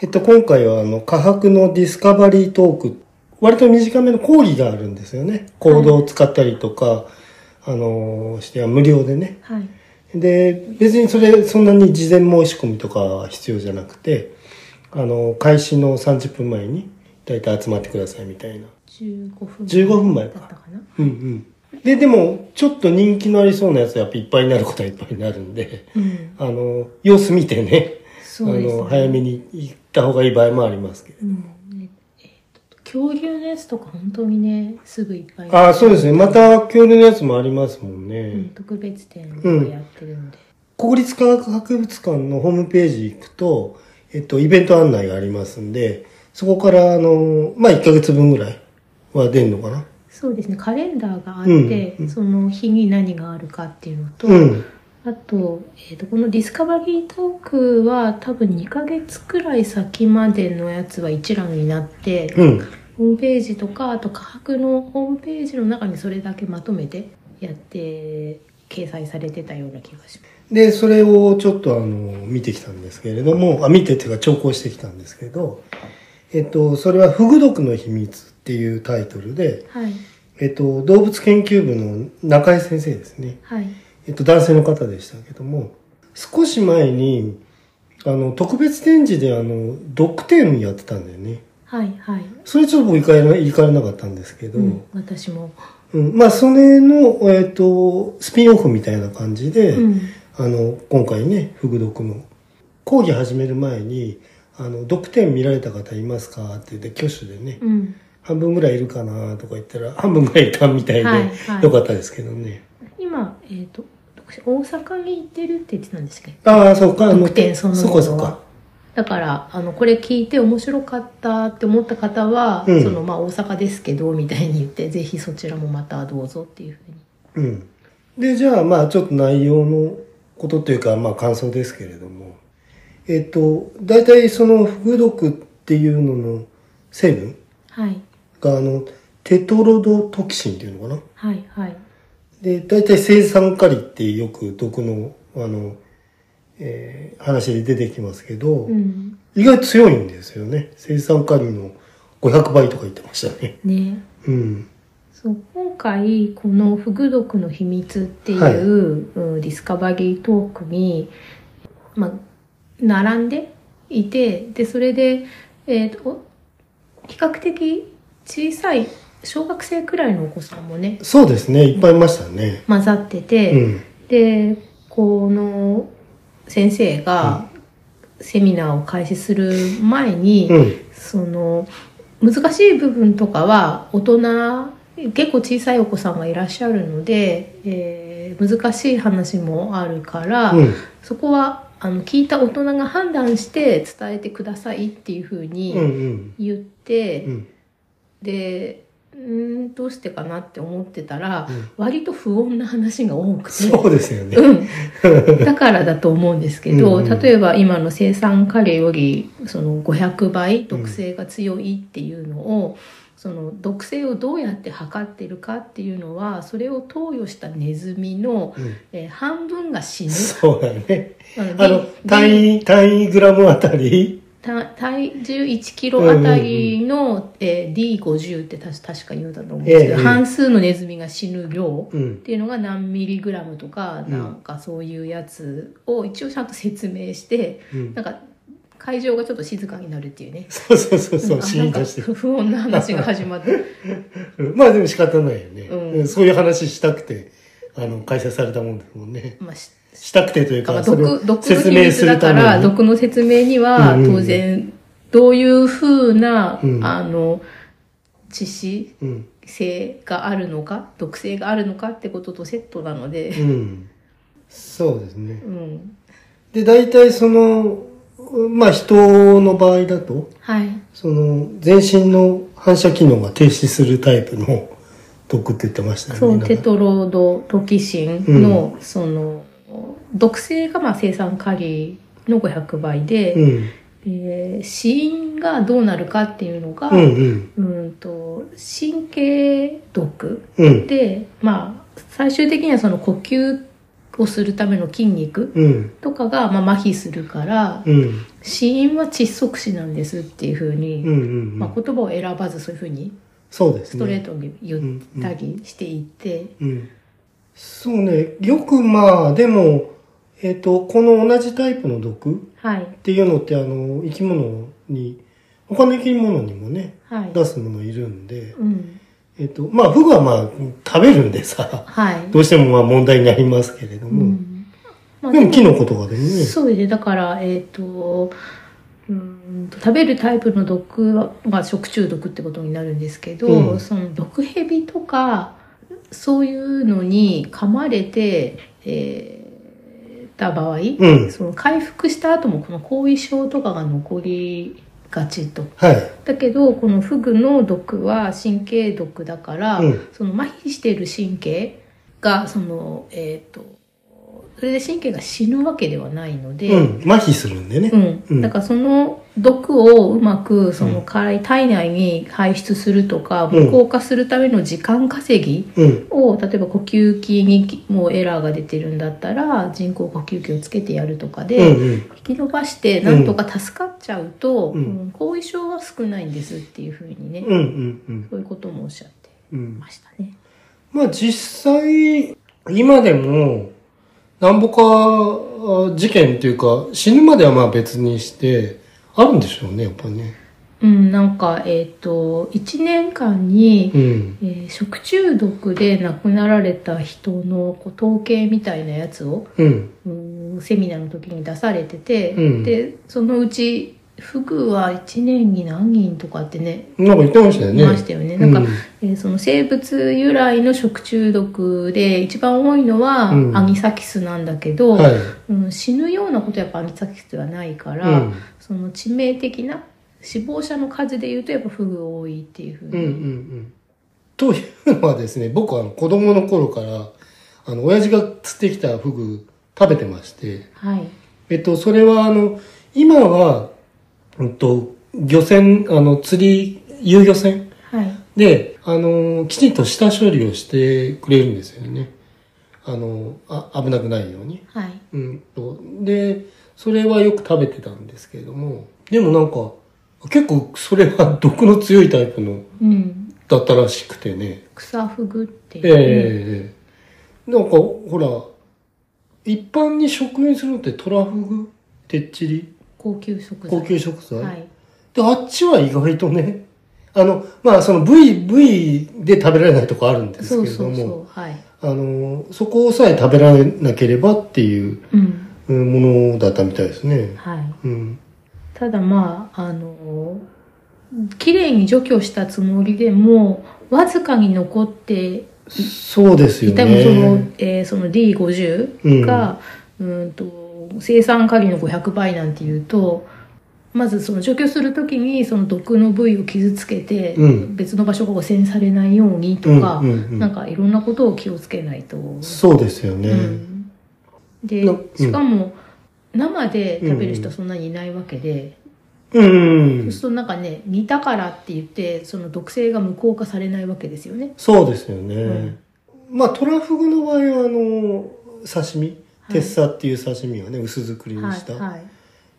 えっと、今回はあの、科博のディスカバリートーク、割と短めの講義があるんですよね。コードを使ったりとか、あの、しては無料でね。はい。で、別にそれ、そんなに事前申し込みとかは必要じゃなくて、あの、開始の30分前に、だいたい集まってくださいみたいな。15分15分前かだったかな？うんうん。で、でも、ちょっと人気のありそうなやつはやっぱいっぱいになることはいっぱいになるんで、うん。あの、様子見てね、そうですね。あの、早めに行った方がいい場合もありますけど。うん。恐竜のやつとか本当にね、すぐいっぱい。ああ、そうですね。また恐竜のやつもありますもんね。うん、特別展をやってるんで。国立科学博物館のホームページ行くと、えっと、イベント案内がありますんで、そこから、あの、まあ、1ヶ月分ぐらいは出んのかな。そうですね、カレンダーがあって、うんその日に何があるかっていうのと、うん。あと、えー、とこのディスカバリートークは多分2ヶ月くらい先までのやつは一覧になって、うん。ホームページとかあと科博のホームページの中にそれだけまとめてやって掲載されてたような気がします。で、それをちょっとあの、見てきたんですけれども、あ、見てっていうか聴講してきたんですけど、えっと、それは、フグ毒の秘密っていうタイトルで、はい、えっと、動物研究部の中井先生ですね。はい、えっと、男性の方でしたけども、少し前に、あの、特別展示であの、毒展やってたんだよね。はい、はい。それちょっと僕行かれな行かれなかったんですけど、うん、私も。うんまあ、それの、えっと、スピンオフみたいな感じで、うん、あの、今回ね、フグ毒の講義始める前に、あの、毒展見られた方いますかって言って、挙手でね、うん。半分ぐらいいるかなとか言ったら、半分ぐらいいたみたいで、はいはいよかったですけどね。今、えっ、と、大阪に行ってるって言ってたんですけ？ど、ああ、そうか、特典そのそこそこか。だから、あの、これ聞いて面白かったって思った方は、うんその、まあ、大阪ですけど、みたいに言って、ぜひそちらもまたどうぞっていうふうに。うん。で、じゃあ、まあ、ちょっと内容のことというか、まあ、感想ですけれども、えっと、大体その、フグ毒っていうのの成分はい。が、あの、テトロドトキシンっていうのかな？はい、はい。で、大体生酸カリってよく毒の、あの、えー話で出てきますけど、うん。意外と強いんですよね。生酸カリの500倍とか言ってましたね。ね。うん。そう、今回、このフグ毒の秘密っていう、はいうんディスカバリートークに、まあ、並んでいて、で、それで、えっ、と、比較的小さい小学生くらいのお子さんもね、そうですね。いっぱいいましたね。混ざってて、うん。で、この先生がセミナーを開始する前に、うん。その難しい部分とかは大人結構小さいお子さんがいらっしゃるので、えー難しい話もあるから、うん。そこはあの聞いた大人が判断して伝えてくださいっていうふううん。うにん。言って、うん。でうーんどうしてかなって思ってたら、うん割と不穏な話が多くて。そうですよね。うん、だからだと思うんですけど、うんうん例えば今の生産カレーよりその500倍毒性が強いっていうのを、その毒性をどうやって測ってるかっていうのはそれを投与したネズミの、うんえー半分が死ぬ。そうだね。ああの、単位、単位グラムあたり、た体重1キロあたりの、えー D50 ってたし確か言うだと思うんですけど、ええ半数のネズミが死ぬ量うんっ。ていうのが何ミリグラムとか、うんなんかそういうやつを一応ちゃんと説明して、うんなんか会場がちょっと静かになるっていうね。そうそうそうそう、んシーンとして不穏な話が始まって。うんまあでも仕方ないよね。うんうんそういう話したくて、あの、開催されたもんですもんね。まあししたくてというか、まあそれを毒毒の秘説明す密だかるために。ら毒の説明にはうんうん当然どういうふうな、うんあの致死うん。性があるのか毒性があるのかってこととセットなので、うん。そうですね。うん、で、大体その、まあ人の場合だと、はいその、全身の反射機能が停止するタイプの毒って言ってましたよね。そうテトロドトキシンの、その毒性がまあ生産カリの500倍で、うん。えー死因がどうなるかっていうのが、うんうん。うんと神経毒うん。で、まあ、最終的にはその呼吸をするための筋肉うん。とかが、まあ、麻痺するから、うん。死因は窒息死なんですっていうふうに、うん。うん。まあ、言葉を選ばずそういうふうにそうですね。ストレートに言ったりしていて、うん。そうね。よくまあ、でも、えっ、と、この同じタイプの毒はい。っていうのって、あの、生き物に、他の生き物にもね、はい。出すものいるんで、うん。えっ、と、まあ、フグはまあ、食べるんでさ、はい、どうしてもまあ問題になりますけれどうも、ん。まあでもキノコとかでもね、そうですね。だからえっ、とうーんと食べるタイプの毒は、まあ、食中毒ってことになるんですけど、うん。その毒蛇とかそういうのに噛まれて、えーた場合、うん。その回復した後もこの後遺症とかが残りがちと。はい。だけどこのフグの毒は神経毒だから、うんその麻痺している神経がそのえっ、とそれで神経が死ぬわけではないので、うん。麻痺するんでね。うんうんだからその毒をうまくその体体内に排出するとかうん無効化するための時間稼ぎうん。を例えば呼吸器にもうエラーが出てるんだったら人工呼吸器をつけてやるとかうで。引き伸ばしてなんとか助かっちゃうと、後遺症は少ないんですっていうふうにね。そういうこともおっしゃってうんましたね。まあ実際、今でも、なんぼかあ事件っていうか、死ぬまではまあ別にして、あるんでしょうね、やっぱね。うん、なんか、えっ、と、1年間に、うん。えー食中毒で亡くなられた人のこう統計みたいなやつを、うん。うんセミナーの時に出されてて、うんで、そのうち、フグは1年に何人とかってね、なんか言ってましたよね。いましたよね。なんか、うんえーその生物由来の食中毒で一番多いのはうんアニサキスなんだけど、はい。うん死ぬようなことはやっぱアニサキスではないから、うん。その致命的な死亡者の数でいうとやっぱフグ多いっていうふうに、うんうんうん。というのはですね、僕は子供の頃から、あの、親父が釣ってきたフグ食べてまして、はいえっと、それはあの、今は、うんと、漁船、あの、釣り、遊漁船はいで、あの、きちんと下処理をしてくれるんですよね。あの、あ危なくないように。はい。うんと。で、それはよく食べてたんですけれども、でもなんか、結構それは毒の強いタイプの、うん。だったらしくてね。草フグってええええ。なんか、ほら、一般に食用にするのってトラフグ、てっちり、高級食材。高級食材、はい。で、あっちは意外とね、あの、まあ、その部位、部位で食べられないとこあるんですけれども、そうそうはいあの、そこさえ食べられなければっていううんうんものだったみたいですね。はいうん。ただまああの綺麗に除去したつもりでもわずかに残ってそうですよいたもその,、ね。えーその D50 が、うん、と生産カリの500倍なんていうとまずその除去するときにその毒の部位を傷つけて、うん別の場所が汚染されないようにとか、なんかいろんなことを気をつけないと。そうですよね。うんでしかも生で食べる人はそんなにいないわけで、うん、うんそうするとなんかね煮たからって言ってその毒性が無効化されないわけですよね。そうですよね。んまあ、トラフグの場合は、あの、刺身、はいテッサっていう刺身はね、薄作りにはいした。はい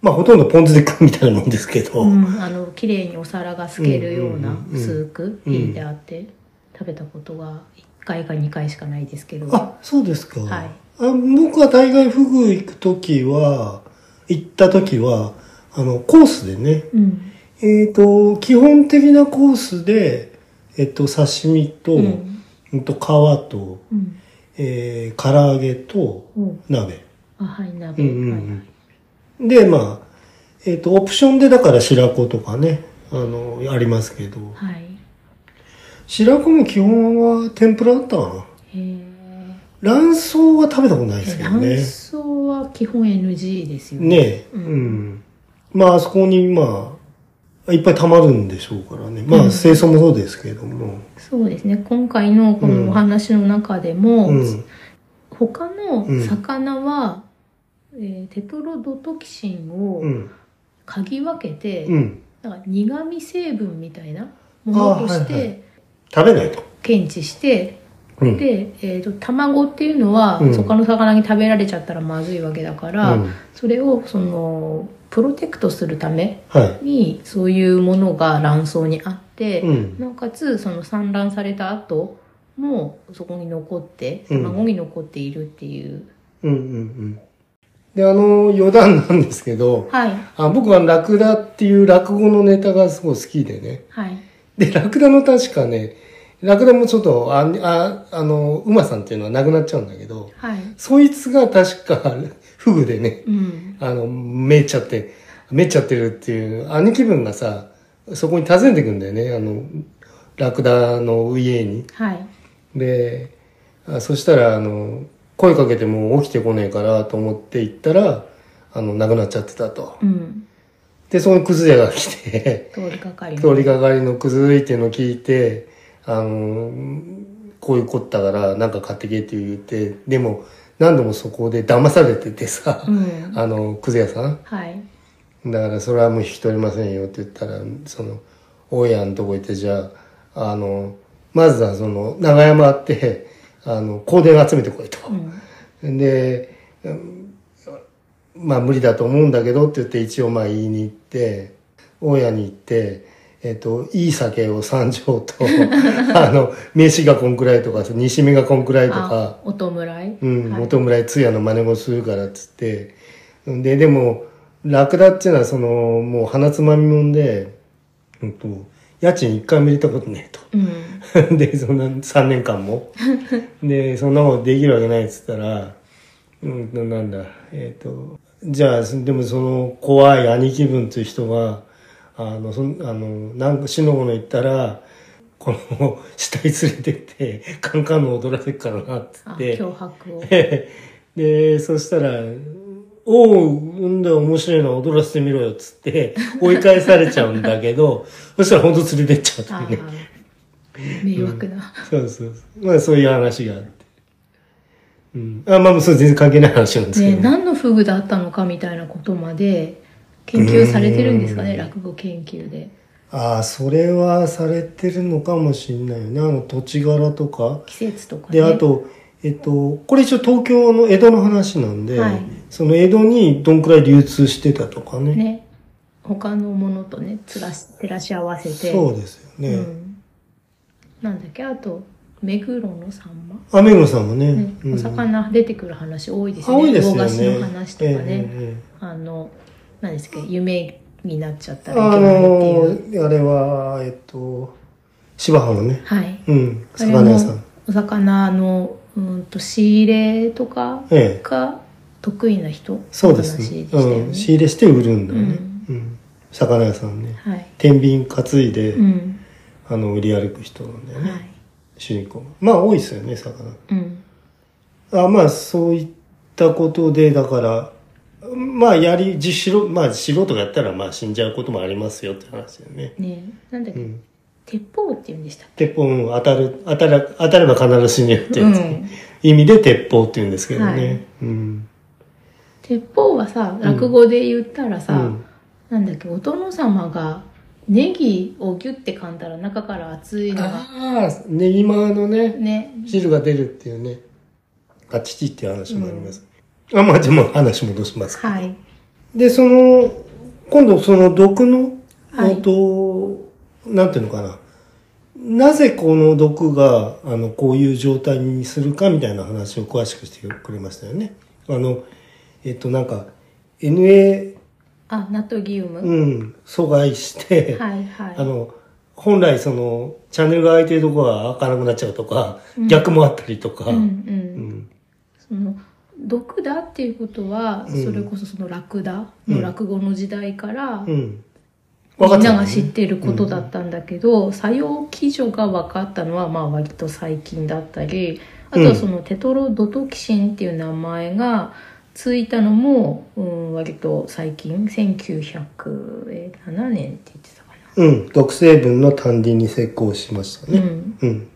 まあ、ほとんどポン酢で食うみたいなもんですけど。うん、あの綺麗にお皿が透けるような薄くうん引いてあって食べたことが1回か2回しかないですけど。あ、そうですか。はい。あ僕は大概フグ行くときは、行ったときは、あの、コースでね、うん。えっ、と、基本的なコースで、えっ、と、刺身と、ううんん、と皮と、うん。えー、唐揚げとお鍋。あはい鍋、うんうんはいうん。で、まあ、えっ、と、オプションでだから白子とかね、あの、ありますけど、はい白子も基本は天ぷらだったかな。へえ卵巣は食べたことないですけど卵ね。巣は基本 NG ですよねえ、ううんん。まあ、あそこに、まあ、いっぱい溜まるんでしょうからね。まあ、うん清掃もそうですけれども。そうですね今回のこのお話の中でも、うん。他の魚は、えーテトロドトキシンをうん。嗅ぎ分けて、うん。なんか苦味成分みたいなものとしあはいはて食べないと。検知してうんで、えー、と卵っていうのは、うん他の魚に食べられちゃったらまずいわけだから、うんそれをそのプロテクトするためはい。にそういうものが卵巣にあって、うん。なおかつその産卵された後もそこに残ってうん卵に残っているっていう、うんうんうん。で、あの、余談なんですけど、はい。あ僕はラクダっていう落語のネタがすごい好きでね。はい。で、ラクダの確かね、ラクダもちょっと、あ、ああの、馬さんっていうのは亡くなっちゃうんだけど、はい。そいつが確か、フグでね、うん。あの、めっちゃって、めっちゃってるっていう、兄貴分がさ、そこに訪ねてくんだよね、あの、ラクダの家に。はい。で、あそしたら、あの、声かけても起きてこねえからと思って行ったら、あの、亡くなっちゃってたと。うん。で、そこにクズ屋が来て、通りかかりの。通りがかりのクズいっていうのを聞いて、あの、こういうこったからなんか買ってけって言って、でも何度もそこで騙されててさ、うん。あの、クズ屋さん。はい。だからそれはもう引き取りませんよって言ったら、その、大家のとこ行って、じゃあ、あの、まずはその、長山あって、あの、香典集めてこいと。うんで、うんまあ無理だと思うんだけどって言って一応まあ言いに行って、大家に行って、えっ、と、いい酒を3錠と、あの、名刺がこんくらいとか、西目がこんくらいとかあ、お弔いうん、はい元村井通夜の真似もするからっつって。で、でも、ラクダっていうのはその、もう鼻つまみもんで、うんと、家賃一回も入れたことねえと。うん で、そんな3年間も。で、そんなことできるわけないっつったら、うんと、なんだ、えっ、と、じゃあ、でもその怖い兄貴分という人が、あの、そんあの、なんか、しのごの行ったら、この、死体連れてって、カンカンの踊らせっからな、っつあって。脅迫をで、そしたら、おう、うんだ、面白いな、踊らせてみろよ、つって、追い返されちゃうんだけど、そしたら本当連れてっちゃうあっていうね。ー迷惑な、そうそうそう。まあそういう話があって。うん。あ、まあそう全然関係ない話なんですけど、ね、何のフグだったのかみたいなことまで研究されてるんですかねうん落語研究でああ、それはされてるのかもしんないよね。あの土地柄とか。季節とかねで、あと、えっと、これ一応東京の江戸の話なんで、はいその江戸にどんくらい流通してたとかね。ね他のものとね照らし照らし合わせてそうですよね。うん、なんだっけあと目黒のサンマ、あ、目黒さんもね。ねうんお魚出てくる話多いですあね多いですよね。魚菓子の話とかね、えええあの何ですか夢になっちゃったらいけないっていう、のあれは、えっと、芝浜のね。はいうん。魚屋さんも。お魚のうんと仕入れとかええ。が得意な人？そうですね。話でしたよねうん。仕入れして売るんだよね。ううん。魚屋さんね。はい、天秤担いで、うんあの、売り歩く人なんだよね。はい主人公が。まあ、多いですよね、魚。うんあまあ、そういったことで、だから、まあ、やり、実素、まあ、素人がやったら、まあ、死んじゃうこともありますよって話だよね。ねなんだっけ、うん。鉄砲って言うんでしたっ鉄砲、うん当たる、当たる、当たれば必ず死ぬよってけ、やつ、うん、意味で鉄砲って言うんですけどね。はいうん。鉄砲はさ落語で言ったらさ、うんなんだっけお殿様がネギをギュッて噛んだら中から熱いのがああ、ネギマのね、ね汁が出るっていうね。あ、父っていう話もあります。あ、まあ、でも話戻します。はいで、その、今度その毒の、はいえっと、なんていうのかな。なぜこの毒が、あの、こういう状態にするかみたいな話を詳しくしてくれましたよね。あの、えっと、なんか、NA、あナトギウム、うん、阻害して、はいはい。あの、本来その、チャンネルが開いてるとこが開かなくなっちゃうとか、うん。逆もあったりとか、うんうん。うん。その毒だっていうことは、うん。それこそそのラクダの落語の時代から、うん。みんなが知ってることだったんだけど、作用基準が分かったのはまあ割と最近だったりあとはそのテトロドトキシンっていう名前がついたのも、うん、割と最近1907年って言ってたかうん。毒成分の単理に成功しましたな。ね。うんうん。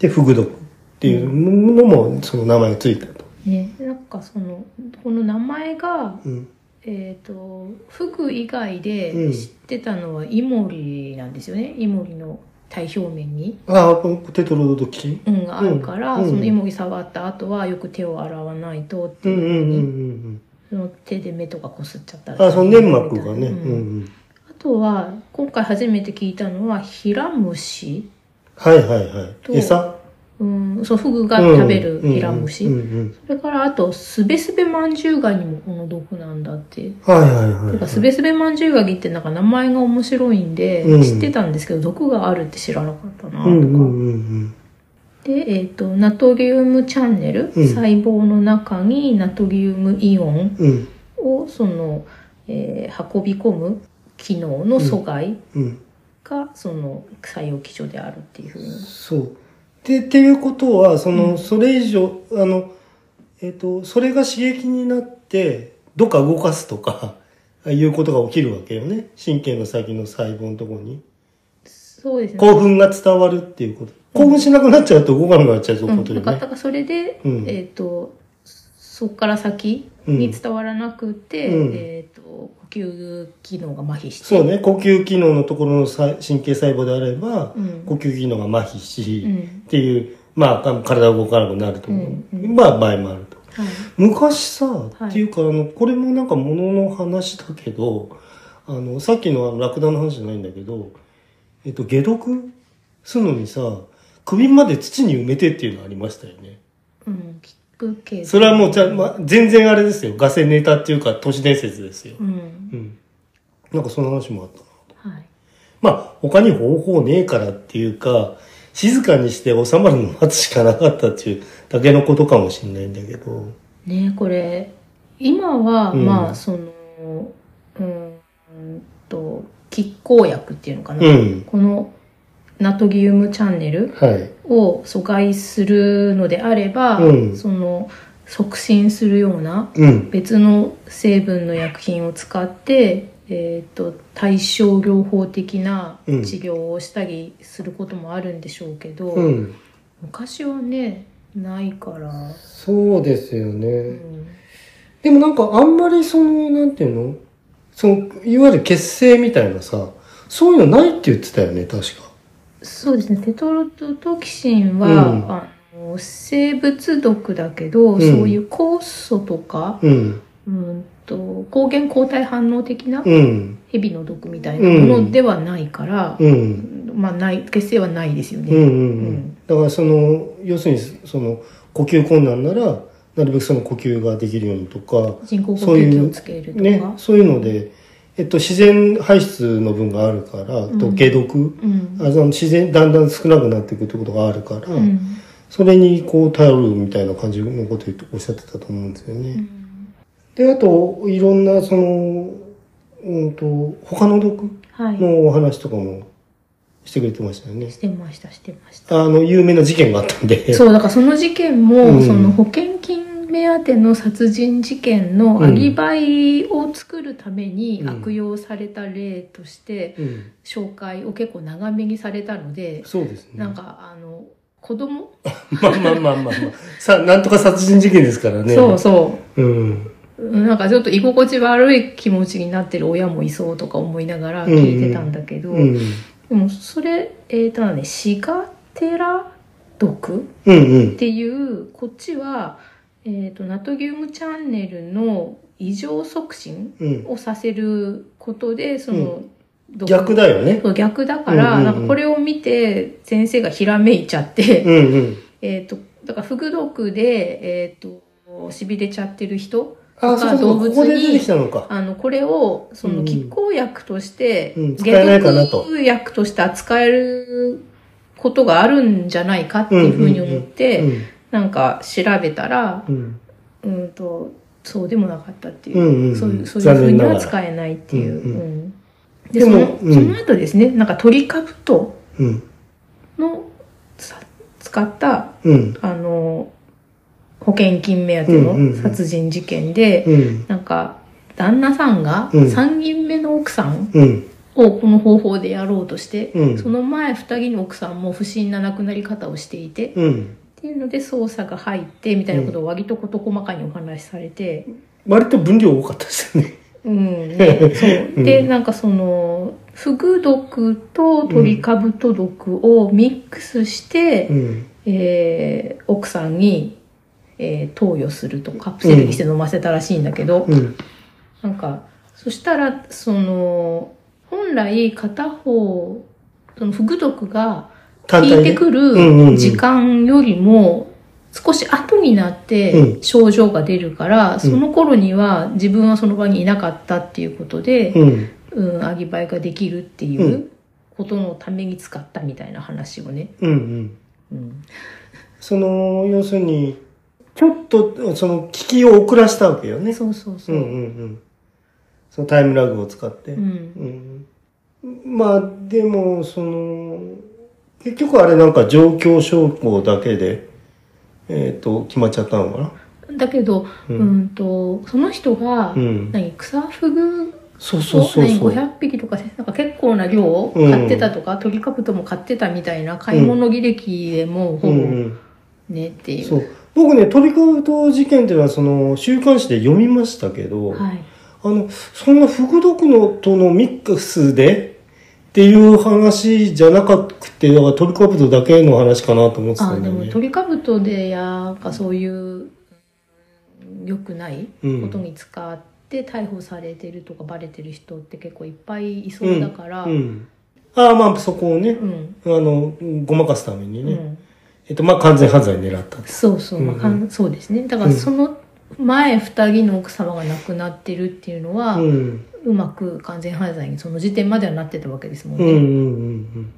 で、フグ毒っていうのも、その名前がついたと。ね、なんかそのこの名前が、うん。えー、とフグ以外うんで知ってたのはイモリなんですよねイモリの体表面に、あテトロドトキシンうん、があるから、うん。そのイモリ触った後はよく手を洗わないとってうんうんうんいうふうん。その手で目とかこすっちゃったうん。らあ、その粘膜がね。ううんんうん。あとは今回初めて聞いたのはヒラムシ、はいはいはい。と餌？うん、そうフグが食べるヒラムシ、うんうんうんそれからあとスベスベマンジュウガニもこの毒なんだって。はいはいはいてかスベスベマンジュウガニってなんか名前が面白いんで、うん。知ってたんですけど毒があるって知らなかったなとか、うんうんうんで、えっとナトリウムチャンネル、うん。細胞の中にナトリウムイオンうん。をその、えー運び込む機能の阻害うん。が、その作用基準であるっていう。ふうにそう。で、っていうことは、その、うんそれ以上、あの、えっ、と、それが刺激になって、どっか動かすとか、あ いうことが起きるわけよね。神経の先の細胞のところに。そうですね興奮が伝わるっていうこと。興奮しなくなっちゃうと動かなくなっちゃうってうん、ことよねだからだ。からそれで、うんえっ、とそこから先に伝わらなくて、うん。えっ、と呼吸機能が麻痺して。そうね。呼吸機能のところのさ神経細胞であれば、うん。呼吸機能が麻痺し、うん。っていう、まあ、体が動かなくなると思う。うんうんまあ、場合もあると。はい。昔さ、い。っていうか、あの、これもなんかものの話だけど、あの、さっきのラクダの話じゃないんだけど、えっと、解毒するのにさ、首まで土に埋めてっていうのありましたよね。うん、聞くけどそれはもうじゃ、ま、全然あれですよ。ガセネタっていうか、都市伝説ですよう。んうん。なんかその話もあったな。はいまあ、他に方法ねえからっていうか、静かにして収まるのを待つしかなかったっていうだけのことかもしれないんだけど。ねこれ今は、うんまあそのうーんと拮抗薬っていうのかな、うん。このナトリウムチャンネルはい。を阻害するのであれば、うんその促進するようなうん。別の成分の薬品を使って、えー、と対症療法的な治療をしたりすることもあるんでしょうけど、うん。昔はねないから、そうですよね。うんでもなんかあんまりその、なんていうの？その、いわゆる血清みたいなさ、そういうのないって言ってたよね、確か。そうですねテトロトキシンは、うんあの生物毒だけど、んそういう酵素とか、うん。うん、と抗原抗体反応的なうん。蛇の毒みたいなものではないから、うん。まあない血清はないですよね。うんうんううんん。だからその、要するにその、呼吸困難なら、なるべくその呼吸ができるようにとか、人工呼そういう吸器をつけるとか。ね、そういうので、えっと、自然排出の分があるから、とうん解毒、うんあその自然、だんだん少なくなっていくってことがあるから、うんそれにこう頼るみたいな感じのことをおっしゃってたと思うんですよね。で、あと、いろんな、その、うんと、他の毒はい。のお話とかもしてくれてましたよね。してました、してました。あの、有名な事件があったんで。そう、だからその事件も、うんその保険金目当ての殺人事件のアリバイを作るためにうん悪用された例として、うん。紹介を結構長めにされたので、そうですね。なんか、あの、子供、まあまあまあまあまあ。さ、なんとか殺人事件ですからね。そうそうん。う。なんかちょっと居心地悪い気持ちになってる親もいそうとか思いながら聞いてたんだけど、うん。でもそれ、えっ、とね、シガテラ毒うんうんっ。ていうこっちは、えー、とナトリウムチャンネルの異常促進うん。をさせることでその、毒逆だよね。逆だから、うんうんうんなんかこれを見て先生がひらめいちゃって、うんうん。えっとだからフグ毒で、えっとしびれちゃってる人あ、そうかそうか、ここで出てきたのか。あのこれをそうんうんの拮抗薬として、うん使えないかなと解毒薬として扱えることがあるんじゃないかっていうふうに思って、うんなんか調べたら、うん。うんと、そうでもなかったっていう、うんうんうんそういう、そういうふうには使えないっていう。うんうんうんで、でもその、うんその後ですね、なんかトリカブトうん。のさ使った、うん。あの、保険金目当てうんうんうんの殺人事件で、うん。なんか、旦那さんがうん3人目の奥さんうん。をこの方法でやろうとして、うんその前2人の奥さんも不審な亡くなり方をしていて、うん。っていうので捜査が入ってみたいなことを割と事細かにお話しされて、割と分量多かったですよね。うん、ね、そう。で、うんなんかその、フグ毒とトリカブト毒をミックスして、うん。えー奥さんに、えー投与するとカプセルにして飲ませたらしいんだけど、うん。なんか、そしたら、その、本来片方、そのフグ毒が効単体でいてくうんうんうんる時間よりも、少し後になってうん症状が出るから、その頃には自分はその場にいなかったっていうことで、うん。うん、アギバイができるっていううんことのために使ったみたいな話をね。うん。うん。うん。その、要するに、ちょっと、その、効きを遅らしたわけよね。そうそうそうう。んうんうん。そのタイムラグを使って。うんうん。まあ、でも、その、結局あれなんか状況証拠だけで、えっ、と、決まっちゃったのかな？だけど、ううんん、と、その人が、うん。何、クサフグそうそうそうそう。500匹とかなんか結構な量を買ってたとか、トリカブトも買ってたみたいな買い物履歴でもほぼうんうん。ねっていう、そう。僕ね、トリカブト事件っていうのは、その、週刊誌で読みましたけど、はいあの、そんなフグ毒のとのミックスでっていう話じゃなくて、だからトリカブトだけの話かなと思ってたあでもんだよね。トリカブトでやっぱそういううん良くないうんことに使って逮捕されてるとかバレてる人って結構いっぱいいそうだから、うんうん。ああ、まあそこをね、うんあの、ごまかすためにね。えっと、まあ完全犯罪狙った。そうそう、まあかんそうですねだからその前2人の奥様が亡くなってるっていうのは、う。うんまく完全犯罪にその時点まではなってたわけですもんね。うんうんうんうん。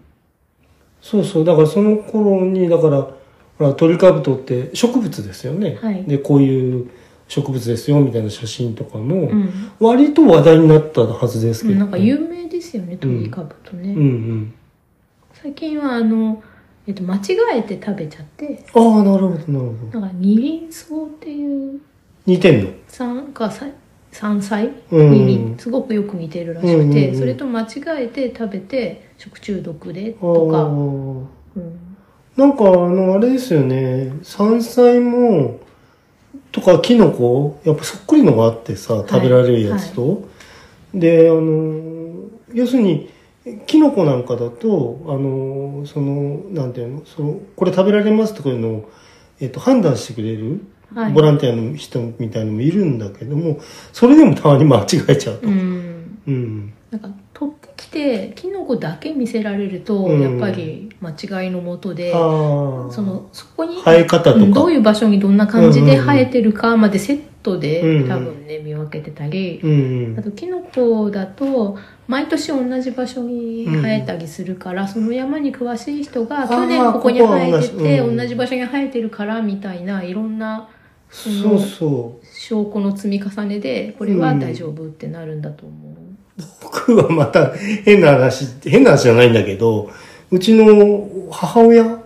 そうそう。だからその頃に、だから、ほら、トリカブトって植物ですよね。はいで、こういう植物ですよ、みたいな写真とかも、うん割と話題になったはずですけど、なんか有名ですよね、トリカブトね。うんうん。最近はあの、えっと、間違えて食べちゃって、ああ、なるほど、なるほど。なんか二輪草っていう似てんの？山かさ山菜すごくよく似てるらしくて、それと間違えて食べて食中毒であとか、ー。うん。なんか、あの、あれですよね。山菜も、とか、キノコ、やっぱそっくりのがあってさ、食べられるやつと。で、あの、要するに、キノコなんかだと、あの、その、なんていうの、その、これ食べられますとかいうのを、えっと、判断してくれる、はいボランティアの人みたいのもいるんだけども、それでもたまに間違えちゃうと。うん。うん。なんか取ってきてキノコだけ見せられると、うん。やっぱり間違いのもとで。そのそこに生え方とか。うんどういう場所にどんな感じで生えてるかまでセットで、うん。うん多分ね見分けてたり、うん。うん。あとキノコだと毎年同じ場所に生えたりするから、その山に詳しい人が去年ここに生えてて、同じ場所に生えてるからみたいないろんなそうそう。証拠の積み重ねでこれは大丈夫ってなるんだと思う。僕はまた変な話、変な話じゃないんだけど、うちの母親が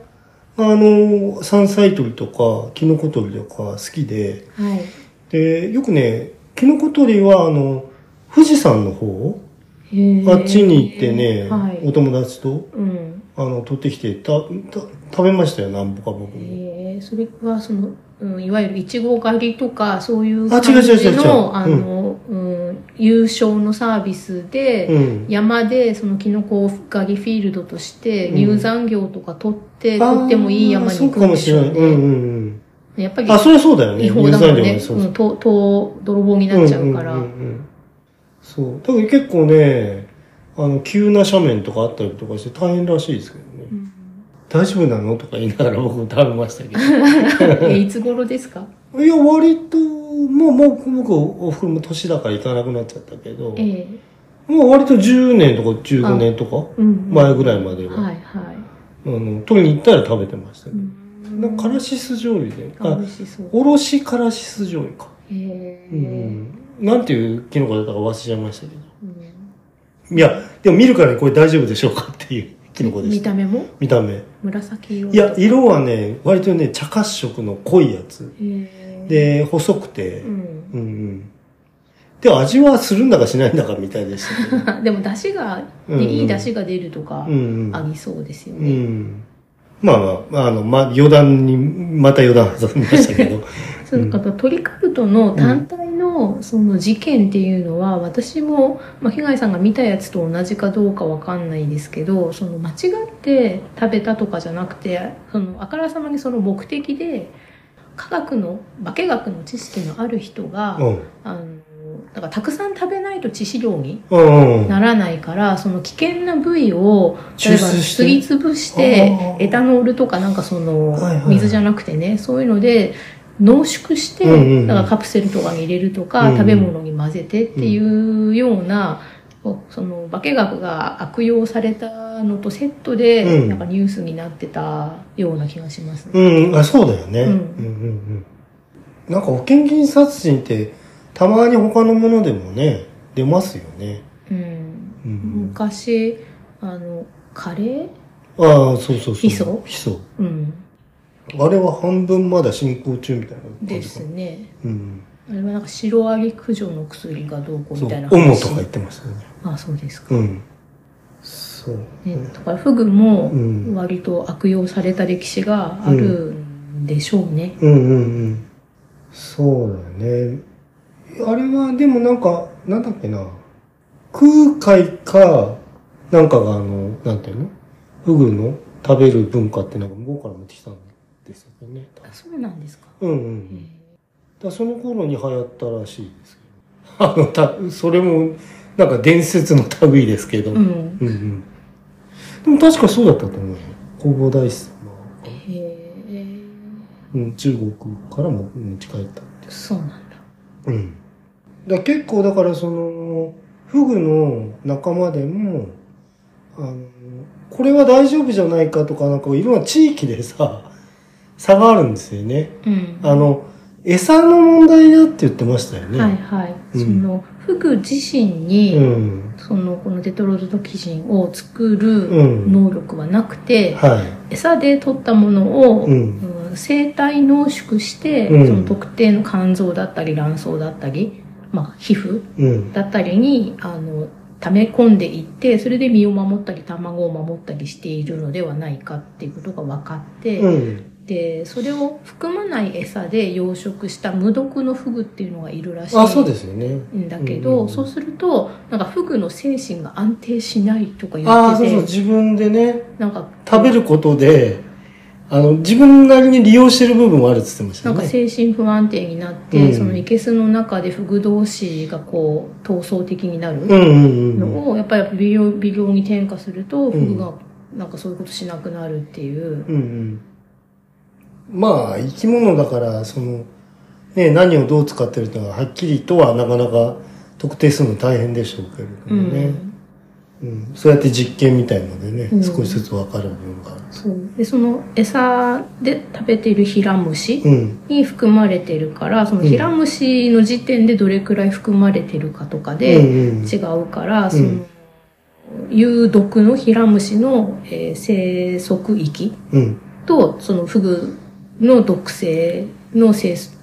あの、山菜採りとか、キノコ採りとか好きで、はい。で、よくね、キノコ採りはあの、富士山の方、あっちに行ってね、はいお友達と、うん。あの、取ってきて、た、た、食べましたよ、なんぼか僕も。えー、それはその、うん、いわゆるいちご狩りとかそういうあ感じのあの、うん、優勝のサービスで、うん。山でそのキノコ狩りフィールドとしてうん入山業とか取って、あーとってもいい山に行くんでしょうそうかもしれない。うんね。うんやっぱりうん。あ、それはそうだよね。違法だもんね。ねそううん、とと泥棒になっちゃうから。んんんんそう。だから結構ね、あの、急な斜面とかあったりとかして大変らしいですけどね。うん大丈夫なの？とか言いながら僕も食べましたけ えいつ頃ですか？ど。いや、割と、もう、もう、僕、お風呂も年だから行かなくなっちゃったけど、ええもう割と10年とか15年とか、うん。前ぐらいまでは、はいはい。あの、取りに行ったら食べてましたけうど。んなんか、からし酢醤油で、あ。おろしからし酢醤油か。へえうん。なんていうキノコだったか忘れちゃいましたけど。うんいや、でも見るからにこれ大丈夫でしょうかっていうキノコでした。見た目も？見た目。紫色いや、色はね、割とね、茶褐色の濃いやつ。で、細くてう、んうんうん。で、味はするんだかしないんだかみたいでしたけど。でも出汁が、ねうんうんいい出汁が出るとかうんうん。ありそうですようね。ん。まあまあ、あの、まあ、余談に、また余談挟みましたけど。そうかトリカブトの単体のその事件っていうのは私も、まあ、被害さんが見たやつと同じかどうかわかんないですけどその間違って食べたとかじゃなくてそのあからさまにその目的で科学の化学の知識のある人が、うん。あのだからたくさん食べないと致死量にうんうん。ならないからその危険な部位を例えばすりつぶしてエタノールとかなんかその水じゃなくてねそういうので濃縮して、うんうんうんだからカプセルとかに入れるとか、うんうん食べ物に混ぜてっていうような、その化学が悪用されたのとセットで、うんなんかニュースになってたような気がしますね。うん、あ、そうだよね。ううんん、うん、うん。なんか保険金殺人って、たまに他のものでもね、出ますよね。うんうん。昔あのカレー？ああ、そうそうそう。ヒ素？ヒ素。うんあれは半分まだ進行中みたいな感じですね。うん。あれはなんかシロアリ駆除の薬がどうこうそう。みたいなオモとか言ってましたよね。あそうですか。うん。そう。ね、だからフグもうん割と悪用された歴史があるんでしょうね。うんうんうん。そうだよね。あれは、でもなんか、なんだっけな。空海か、なんかがあの、なんていうの？フグの食べる文化ってなんか向こうから持ってきたんですよね。あそうなんですか。うんうんうん。だその頃に流行ったらしいですけど。あの、た、それも、なんか伝説の類ですけど。うん。うんうん。でも確かそうだったと思うよ。弘法大師様がへえうん、中国からも持ち帰ったって。そうなんだ。うん。だ結構だからその、フグの仲間でも、あの、これは大丈夫じゃないかとか、なんかいろんな地域でさ、差があるんですよね。うん。あの、餌の問題だって言ってましたよね。はいはい。うんそのフグ自身に、うん。そのこのテトロドトキシンを作るうん能力はなくて、は餌で取ったものを、うんうん生体濃縮して、うんその特定の肝臓だったり卵巣だったり、まあ、皮膚。だったりにあの溜め込んでいってそれで身を守ったり卵を守ったりしているのではないかっていうことが分かって、うん。でそれを含まない餌で養殖した無毒のフグっていうのがいるらしいあ、そうですよね。んだけど、そうするとなんかフグの精神が安定しないとか言っててそうそう、自分でね、なんか食べることで、あの、自分なりに利用してる部分もあるって言ってましたなん。か精神不安定になって、うんそのいけすの中でフグ同士がこう闘争的になるうんうんうん。のを、やっぱり微量微量に添加すると、んフグがなんかそういうことしなくなるっていう。うんうん。まあ、生き物だから、その、ね、何をどう使ってるのははっきりとはなかなか特定するの大変でしょうけれどもね。うん。そうやって実験みたいのでね、うん少しずつわかる部分がある。そうでその餌で食べているヒラムシうん。に含まれてるからそのヒラムシの時点でどれくらい含まれてるかとかでうんうん違うから、その有毒のヒラムシの、えー生息域うん。とそのフグの毒性の生息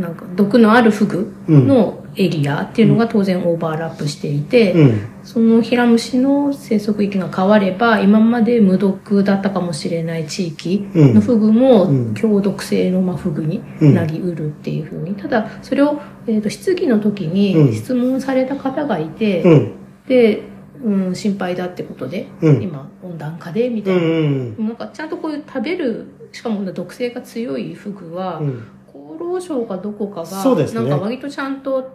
なんか毒のあるフグのエリアっていうのが当然オーバーラップしていて、うん。そのヒラムシの生息域が変われば今まで無毒だったかもしれない地域のフグもうん。強毒性のまあフグになりうるっていうふうに。ただそれを、えー、と質疑の時うん。に質問された方がいて、うん。で、うん、心配だってことで、うん今温暖化でみうん。たいな。うん。なんかちゃんとこういう食べるしかも毒性が強いフグは、うん。厚労省かどこかが、そうですねなんか割とちゃんと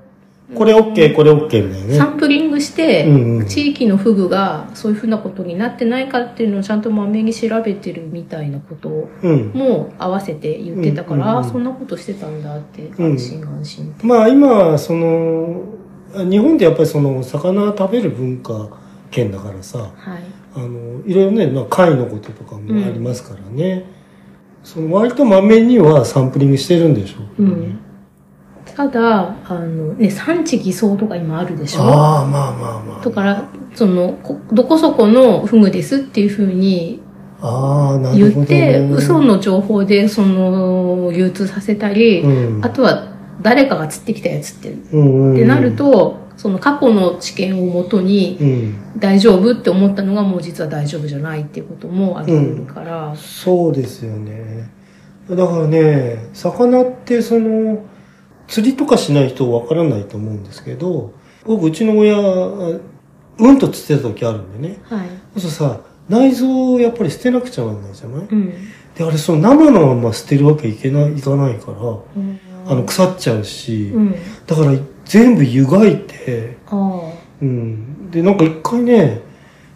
これ OK、これ OK だよね。サンプリングして、うんうん地域のフグがそういうふうなことになってないかっていうのをちゃんとまめに調べてるみたいなことうん。も合わせて言ってたから、うんうんうんああそんなことしてたんだってうん安心安心って、まあ今、その、日本ってやっぱりその、魚食べる文化圏だからさ、はいあの、いろいろね、まあ貝のこととかもありますからね。その割とまめにはサンプリングしてるんでしょうね。うんただあの、ね、産地偽装とか今あるでしょああ、まあまあまあ。だからそのこどこそこのフグですっていうふうにああ、なる言ほど、って、ね。嘘の情報でその流通させたり、うん。あとは誰かが釣ってきたやつって,、うんうんうんってなる、とその過去の知見をもとにうん。大丈夫って思ったのがもう実は大丈夫じゃないっていうこともあり得るから、そうですよね。だからね、魚ってその、釣りとかしない人わからないと思うんですけど、僕、うちの親、うんと釣ってた時あるんでね。はい。そうさ、内臓をやっぱり捨てなくちゃなんないじゃない？うん。で、あれ、その生のまま捨てるわけいけない、いかないから、うんあの、腐っちゃうし、うん。だから全部湯がいて、あうん。で、なんか一回ね、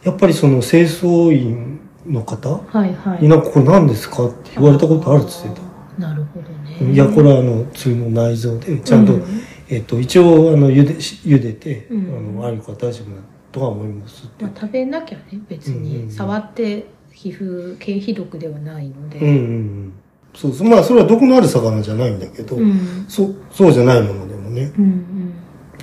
やっぱりその清掃員の方あ。はいはい。になんかこれ何ですかって言われたことあるって言ってた。なるほどた。ね。いや、これはあの、普通の内臓で、ちゃんと、うんえっと、一応、あの、茹で、し茹でて、うんあの、あるから大丈夫だとは思いますってまあ、食べなきゃね、別に。触って皮膚、経皮毒ではないので。うんうんうん。そうそう。まあ、それは毒のある魚じゃないんだけど、うん。そう、そうじゃないものでもね、うんうん。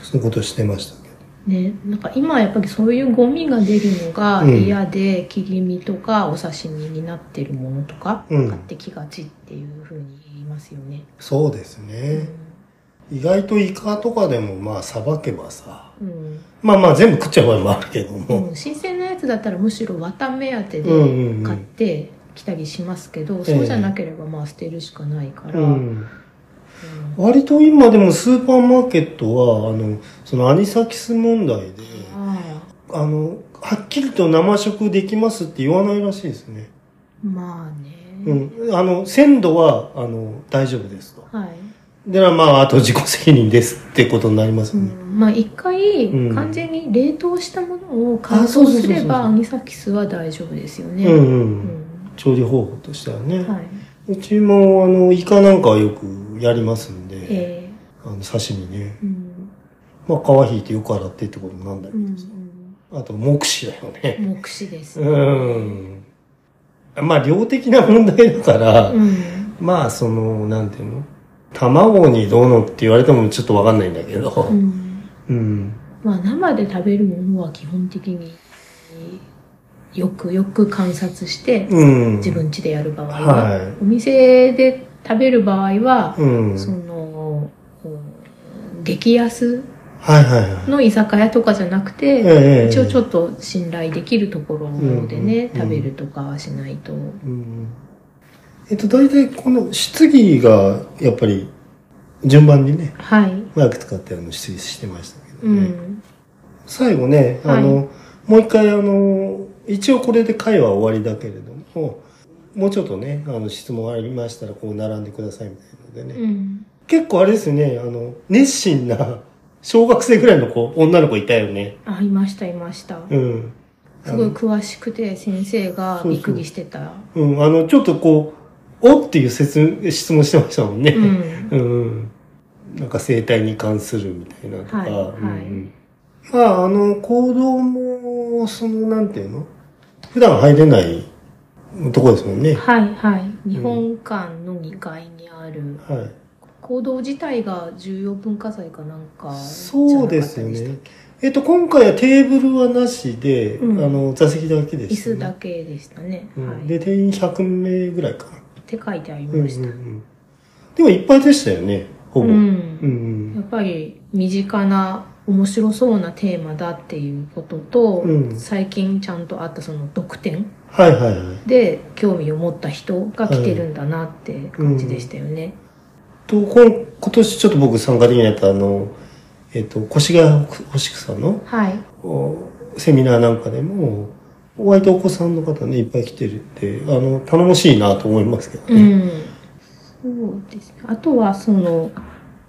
そういうことしてましたけど。ね、なんか今やっぱりそういうゴミが出るのがうん嫌で、切り身とかお刺身になってるものとかうん買ってきがちっていうふうに言いますよね。そうですね。意外とイカとかでもまあ、さばけばさ、うんまあまあ全部食っちゃう場合もあるけども、うん、新鮮なやつだったらむしろ綿目当てうんうんうんで買ってきたりしますけど、ええそうじゃなければまあ捨てるしかないから。割と今でもスーパーマーケットは、あの、そのアニサキス問題で、ああの、はっきりと生食できますって言わないらしいですね。あまあね、うん。あの、鮮度は、あの、大丈夫ですと。はい、で、まあ、あと自己責任ですってことになりますね。ん、まあ一回うん完全に冷凍したものを乾燥すればアニサキスは大丈夫ですよね、うんうん。うん調理方法としてはね。はうちも、あの、イカなんかはよくやりますんいで、えあの、刺身ね。ーうんまあ、皮引いてよく洗ってってことなんだけうんどさ。あと、目視だよね。うん目視ですねうん。まあ、量的な問題だから、うんまあ、その、なんていうの？卵にどうのって言われてもちょっとわかんないんだけどう、んうん。まあ生で食べるものは基本的によくよく観察してうん。自分家でやる場合は、はいお店で食べる場合は、うん。その、うん激安はいはいはい。の居酒屋とかじゃなくて、ええ一応ちょっと信頼できるところでね、うん食べるとかはしないと。うんえっと、大体この質疑が、やっぱり、順番にね、はい。マイク使ってあの質疑してましたけどね。うん。最後ね、あの、もう一回あの、一応これで会は終わりだけれども、もうちょっとね、あの、質問ありましたら、こう並んでくださいみたいなのでね。うん。結構あれですよね、あの、熱心な、小学生ぐらいの子、女の子いたよね。あ、いました、いました。うん。すごい詳しくて、先生がびっくりしてた。うん、あの、ちょっとこう、おっていう説、質問してましたもんね。うん。うん。なんか生態に関するみたいなとか。はいはいうんまあ、あの、行動も、その、なんていうの？普段入れないとこですもんね。はいはい。日本館の2階にある、はい。行動自体が重要文化財かなんかそうですよね。えっと、今回はテーブルはなしで、うんあの、座席だけでた椅した、子だけでしたね。うんはい。で、定員100名ぐらいかな。って書いてありうんうんました。うん。でもいっぱいでしたよね、ほぼ。ううんん。やっぱり身近な面白そうなテーマだっていうことと、うん最近ちゃんとあったその読点はいはいはい。で興味を持った人が来てるんだなって感じでしたよね。と、今年ちょっと僕参加できないと、あの、えっと、越谷星草のはい。おセミナーなんかでも、割とお子さんの方ね、いっぱい来てるって、あの、頼もしいなと思いますけどね。うん。そうですね。あとはその、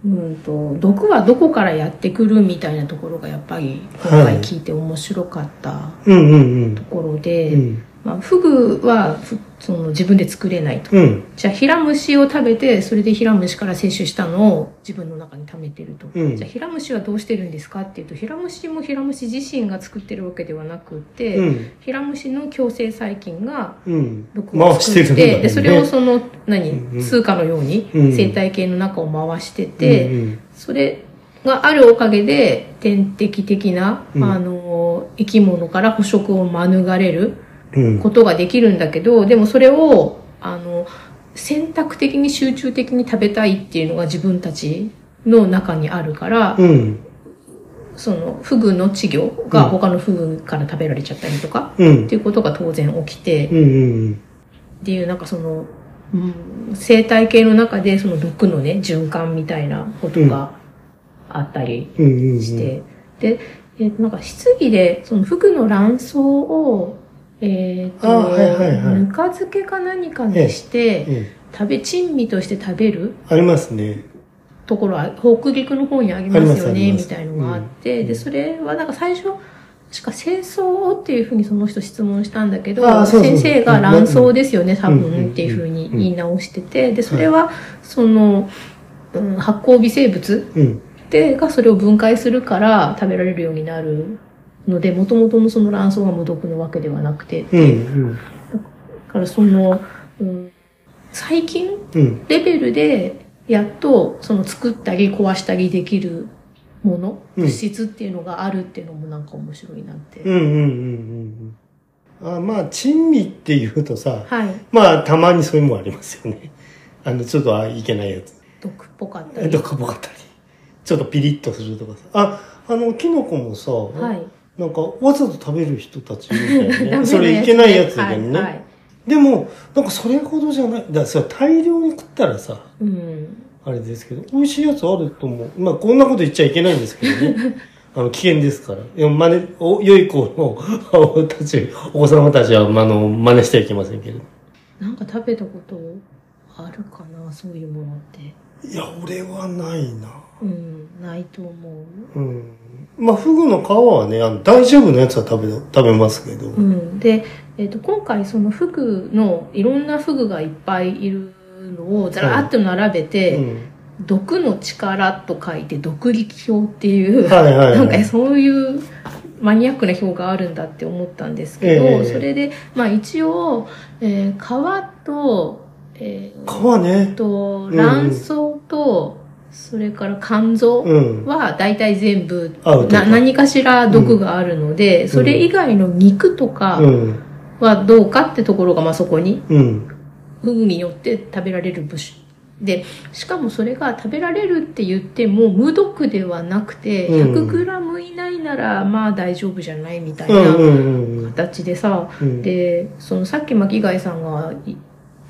うんと、毒はどこからやってくるみたいなところがやっぱり今回聞いて面白かったところうん。で、うん。まあ、フグはふその自分で作れないと。うん。じゃあ、ヒラムシを食べて、それでヒラムシから摂取したのを自分の中に溜めてると。うんじゃあ、ヒラムシはどうしてるんですかっていうと、ヒラムシもヒラムシ自身が作ってるわけではなくて、うん。ヒラムシの共生細菌がうん。毒を作って、るんだよね。で、それをその、何、うんうん通貨のようにうん生態系の中を回してて、うんそれがあるおかげで、天敵的な、うんあの、生き物から捕食を免れるうん。ことができるんだけど、でもそれを、あの、選択的に集中的に食べたいっていうのが自分たちの中にあるから、うん。その、フグの稚魚が他のフグから食べられちゃったりとか、うん。っていうことが当然起きて、うんうんっていうなんかそのうん、生態系の中でその毒のね、循環みたいなことがあったりうんうんうん。して、で、えなんか質疑で、そのフグの卵巣を、えっ、と、あはいはいはい。ぬか漬けか何かにして、え食べ、珍味として食べる？えありますね。ところは、北陸の方にありますよね、みたいのがあって、うん。で、それはなんか最初、確か清掃をっていうふうにその人質問したんだけど、先生が卵巣ですよね、多分っていうふうに言い直してて、で、それは、その、うん発酵微生物うん。でがそれを分解するから食べられるようになるので、もともとのその卵巣が無毒なわけではなくて、うんうん。だからその、うん、最近うん。レベルでやっとその作ったり壊したりできるもの、うん物質っていうのがあるっていうのもなんか面白いなって。うんうんうんうん。あまあ、珍味っていうとさ、はい。まあ、たまにそういうもんありますよね。あの、ちょっとあいけないやつ。毒っぽかったえり。どっかぽかったり。ちょっとピリッとするとかさ。あ、あの、キノコもさ、はい。なんか、わざと食べる人たちみたいなね。それいけないやつだけどね。はいはいでも、なんかそれほどじゃない。だ大量に食ったらさ、うん。あれですけど、美味しいやつあると思う。まあ、こんなこと言っちゃいけないんですけどね。あの、危険ですから。いや、真似、お、良い子の、おたち、お子様たちは、まああの、真似してはいけませんけど。なんか食べたことあるかな、そういうものって。いや、俺はないな。うん、ないと思う。うん。まあ、フグの皮はね、あの、大丈夫なやつは食べ、食べますけど。うん、で、えっと今回そのフグのいろんなフグがいっぱいいるのをざらっと並べて、うん。毒の力と書いて毒力表っていう、はいはいはい なんかそういうマニアックな表があるんだって思ったんですけど、ええそれで、まあ一応、えー皮と、えー皮ね。とうん卵巣と、それから肝臓うん。は大体全部アウトかな何かしら毒があるので、それ以外の肉とかうん。はどうかってところがまあそこにうん。フグによって食べられる部種でしかもそれが食べられるって言っても無毒ではなくてうん 100g 以内ならまあ大丈夫じゃないみたいうん。う。なんうん。形でさ、うん。でそのさっき巻貝さんがい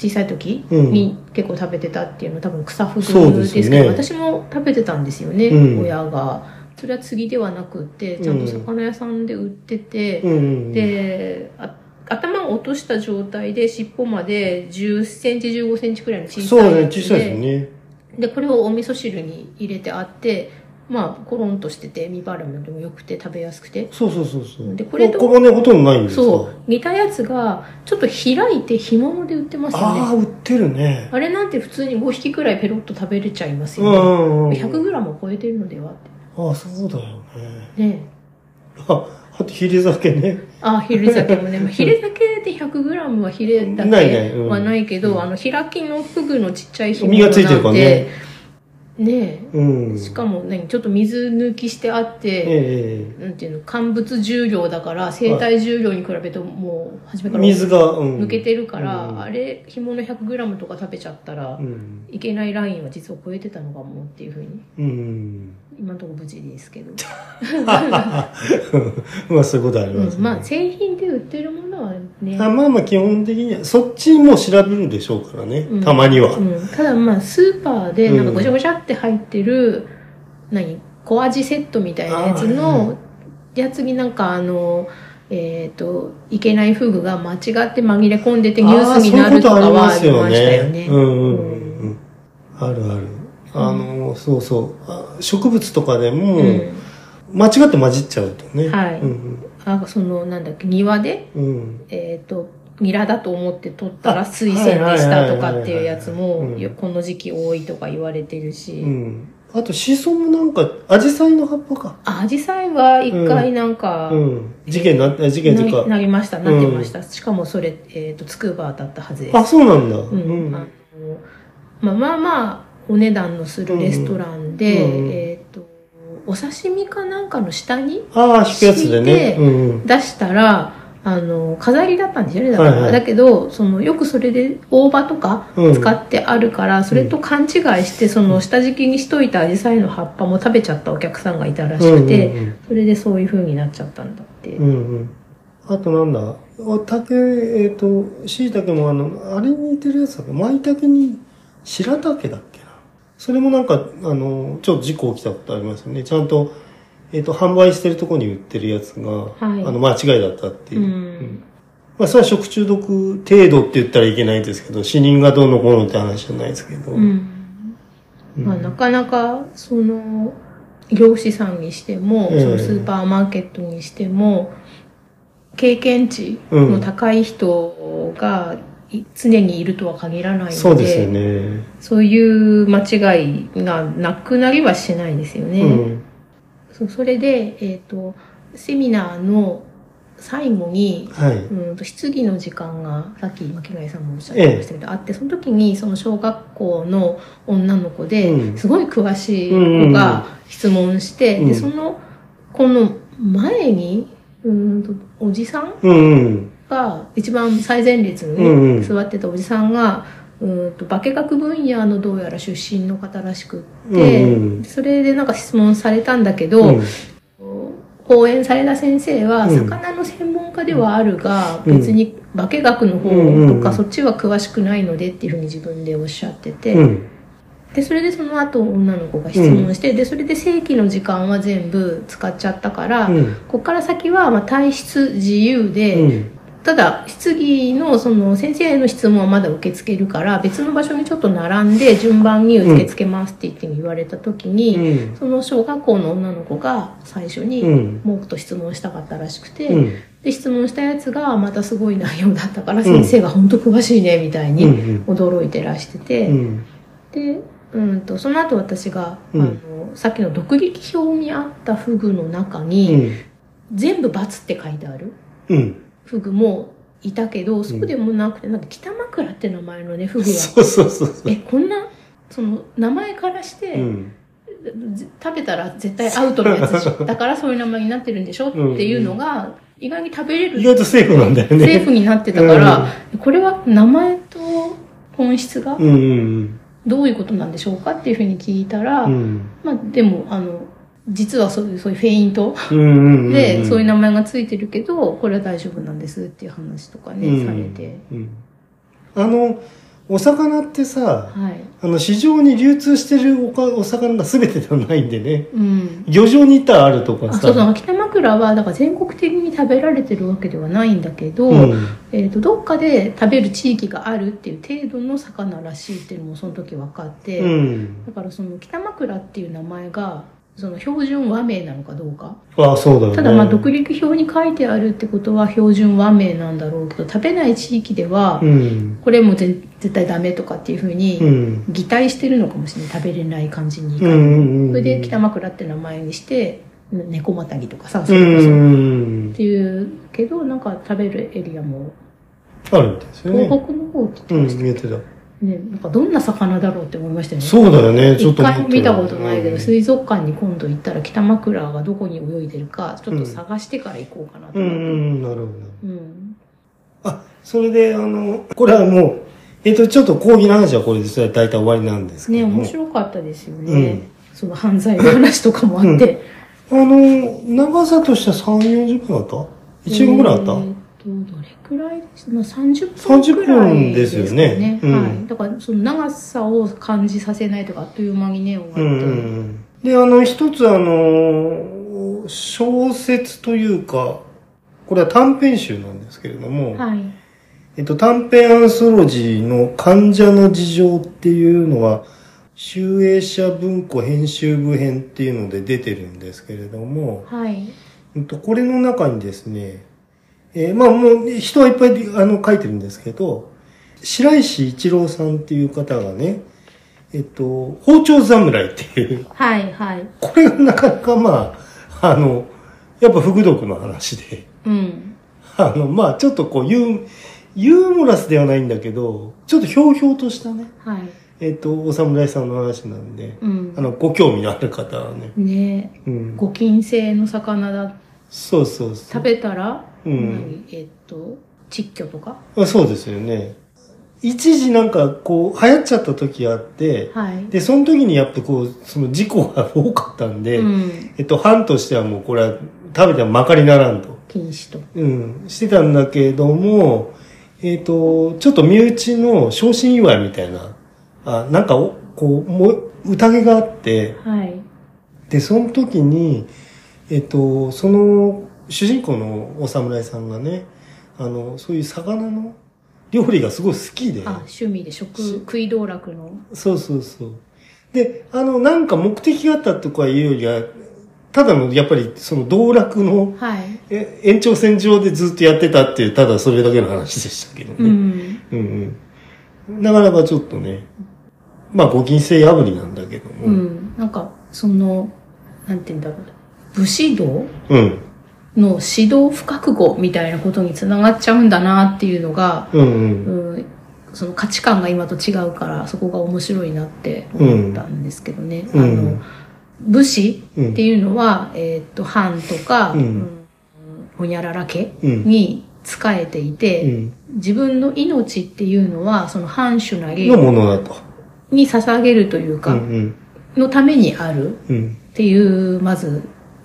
小さい時うん。に結構食べてたっていうのは多分草フそうグですすけど、私も食べてたんですよね、うん。親が。それは次ではなくってちゃんと魚屋さんで売ってて、うん。であ頭を落とした状態で尻尾まで10センチ15センチくらいの小そうね、さいやつ小さいですね。でこれをお味噌汁に入れてあってまあコロンとしてて見バラもでもよくて食べやすくて。そうそうそうそう。でこれと小骨ほとんどないんですかそう。似たやつがちょっと開いて干物で売ってますよああ、ね売ってるね。あれなんて普通に5匹くらいペロッと食べれちゃいますうよね、んうんうん。100g を超えてるのではっああ、そうだよね。てね。あ、あとヒレ酒ね。あヒレ酒もね、まあ、ヒレ酒で 100g はヒレだないねうん。けはないけど、あの開きのフグのちっちゃい干物身がついてるからねねうん。えしかも何？ちょっと水抜きしてあって、えなんていうの？乾物重量だから生体重量に比べてもう初めえから水が、うん。抜けてるから、うんあれ干物 100g とか食べちゃったら、うん。いけないラインは実は超えてたのかもっていうふうにうん。今のところ無事ですけど、まあそういうことあります、ねうん、まあ製品で売ってるものはねあまあまあ基本的には、そっちも調べるでしょうからね。うんたまには。うん、ただまあスーパーでなんかごちゃごちゃって入ってる、何？小味セットみたいなやつのやつになんかあのえっ、といけないフグが間違って紛れ込んでてニュースになるとかはありましたよね。うんうんうんうん。あるある。あの、そうそうあ。植物とかでも、うん間違って混じっちゃうとね。はいうんあそのなんだっけ庭でうん。うん。えっ、とニラだと思って取ったら水仙でしたとかっていうやつもこの時期多いとか言われてるし、うん。あと、シソもなんか、アジサイの葉っぱか。あアジサイは一回なんか、うん。事件な、事件とか。ななりましたなってました、しかもそれ、えー、とつくばだったはずですあ、そうなんだ。ううんあのまあまあまあお値段のするレストランで、うんうんえっ、とお刺身かなんかの下にああ、引くやつでね。出したらあの飾りだったんですよねだから、はいはい。だけどそのよくそれで大葉とかうん。使ってあるから、それと勘違いしてその下敷きにしといたアジサイの葉っぱも食べちゃったお客さんがいたらしくて、うんうんそれでそういう風になっちゃったんだって、うんうん。あとなんだ、お竹、えっ、と、椎茸もあの、あれに似てるやつだっけ？舞茸に白竹だっけ？な。それもなんか、あの、ちょっと事故起きたことありますよね。ちゃんと、えっ、と、販売してるとこに売ってるやつが、はいあの、間違いだったっていう。うんうんまあ、それは食中毒程度って言ったらいけないですけど、死人がどうのこうのって話じゃないですけど。うん。うんまあ、なかなか、その、漁師さんにしても、ええそのスーパーマーケットにしても、経験値の高い人がい常にいるとは限らないので、そうですよね。そういう間違いがなくなりはしないですよね。うん。そうそれで、えっ、と、セミナーの最後に、はい。うんと質疑の時間がさっき巻貝さんもおっしゃってましたけど、あってその時にその小学校の女の子で、うんすごい詳しい子が質問して、うんでその子の前にうんとおじさんうん。が一番最前列に、うんうん。座ってたおじさんがうんと化学分野のどうやら出身の方らしくうんって、うんそれでなんか質問されたんだけど、うん。講演された先生は、うん。魚の専門家ではあるが、うん。別に化学の方うんうんとか、そっちは詳しくないのでっていうふうに自分でおっしゃってて、うん。で、それでその後女の子が質問して、で、それで正規の時間は全部使っちゃったから、うん。ここから先はまあ体質自由で、うん。ただ質疑のその先生への質問はまだ受け付けるから別の場所にちょっと並んで順番に受け付けますって言って言われた時に、うんその小学校の女の子が最初にうんもっと質問したかったらしくて、うん。で質問したやつがまたすごい内容だったから先生が本当詳しいねみたいにうん驚いてらしてて、うん。でうんとその後私が、うんあのさっきの独立表にあったフグの中うに、ん。全部×って書いてあるうん。フグもいたけどそうでもなくて、なんか北枕って名前のねフグがそうそうそうそう。えこんなその名前からして、うん。ぜ食べたら絶対アウトのやつだからそういう名前になってるんでしょ？っていうのが意外に食べれる。意外とセーフなんだよね。セーフになってたから、これは名前と本質がどういうことなんでしょうかっていうふうに聞いたら。まあでもあの実はそういうそういうフェイント？うんうんうん。で、そういう名前がついてるけどこれは大丈夫なんですっていう話とかね、うんされてうん。あの、お魚ってさ、はいあの、市場に流通してるおかお魚が全てではないんでね。うん漁場に行ったらあるとかさ。あそうそう北枕はだから全国的に食べられてるわけではないんだけど、うん。えー、とどっかで食べる地域があるっていう程度の魚らしいっていうのもその時分かって、うん。だからその北枕っていう名前がその標準和名なのかどうかあそうだよね。ただまあ独立表に書いてあるってことは標準和名なんだろうけど食べない地域ではうん。これもぜ絶対ダメとかっていうふううにん。擬態してるのかもしれない食べれない感じに、うんうんうん。それで北枕って名前にして猫またぎとかさうそれこそ、っん。ていうけどなんか食べるエリアもあるんですよね。東北の方ってうん、言ってました見えてた。ね、なんかどんな魚だろうって思いましたよね。そうだよね、ちょっ一と思って回も見たことないけど、うん水族館に今度行ったら北枕がどこに泳いでるか、ちょっと探してから行こうかなとうん、う思って。ん、なるほど。うん。あ、それで、あの、これはもう、えっ、と、ちょっと講義の話はこれで大体終わりなんですけね、ども。面白かったですよね。その犯罪の話とかもあって。あの、長さとしては3、40分あった ?1 時間ぐらいあった、えーとどれくらいですまあ、30 30分くらい分ですよねねうんはい。だから、その長さを感じさせないとか、あっという間にね、終わって。うんうんうん。で、あの、一つあの、小説というか、これは短編集なんですけれども、はい。えっと、短編アンソロジーの患者の事情っていうのは、集英社文庫編集部編っていうので出てるんですけれども、はい。うんとこれの中にですね、えーまあもう人はいっぱいあの書いてるんですけど、白石一郎さんっていう方がね、えっと、包丁侍っていう、はい、はい。これがなかなかまあ、あの、やっぱフグ毒の話で、うん。あの、まあちょっとこうユー、ユーモラスではないんだけど、ちょっとひょうひょうとしたね、はい。えっと、お侍さんの話なんで、うんあ。の、ご興味のある方はね、ねうん。ご金製の魚だ。そうそうそう。食べたら、うん何？えっと、窒居とか？あそうですよね。一時なんかこう流行っちゃった時あって、はい。で、その時にやっぱこう、その事故が多かったんで、うん。えっと、班としてはもうこれは食べてもまかりならんと。禁止と。うん、してたんだけども、えっ、と、ちょっと身内の昇進祝いみたいな、あ、なんかお、こう、もう、宴があって、はい。で、その時に、えっ、と、その、主人公のお侍さんがね、あの、そういう魚の料理がすごい好きで、あ、趣味で食、食い道楽の。そうそうそう。で、あの、なんか目的があったとかいうよりは、ただの、やっぱり、その道楽の、はい。え延長線上でずっとやってたっていう、ただそれだけの話でしたけどね。うん。うんうん。なかなかちょっとね、まあ、ご金星破りなんだけども。うん。なんか、その、なんて言うんだろう。武士道？うん。の指導不覚悟みたいなことにつながっちゃうんだなっていうのが、うんうん。うん、その価値観が今と違うからそこが面白いなって思ったんですけどね。うんあの武士っていうのは、えーっと藩とか、うんうんほにゃらら家うん。に仕えていて、うん。自分の命っていうのはその藩主なりのものだと。に捧げるというか、うんうん。のためにあるうん。っていうまず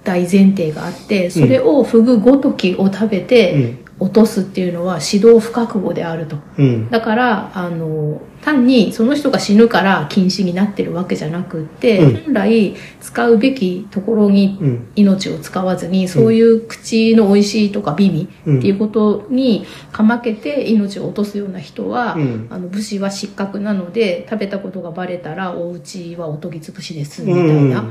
大前提があってそれをフグごときを食べうてん。落とすっていうのは指導不覚悟であると。うん。だから、あの、単にその人が死ぬから禁止になってるわけじゃなくって、うん本来使うべきところにうん。命を使わずに、そういう口の美味しいとか美味うんっていうことにかまけて命を落とすような人は、うんあの武士は失格なので、食べたことがバレたらお家はおとぎつぶしです、みたいな。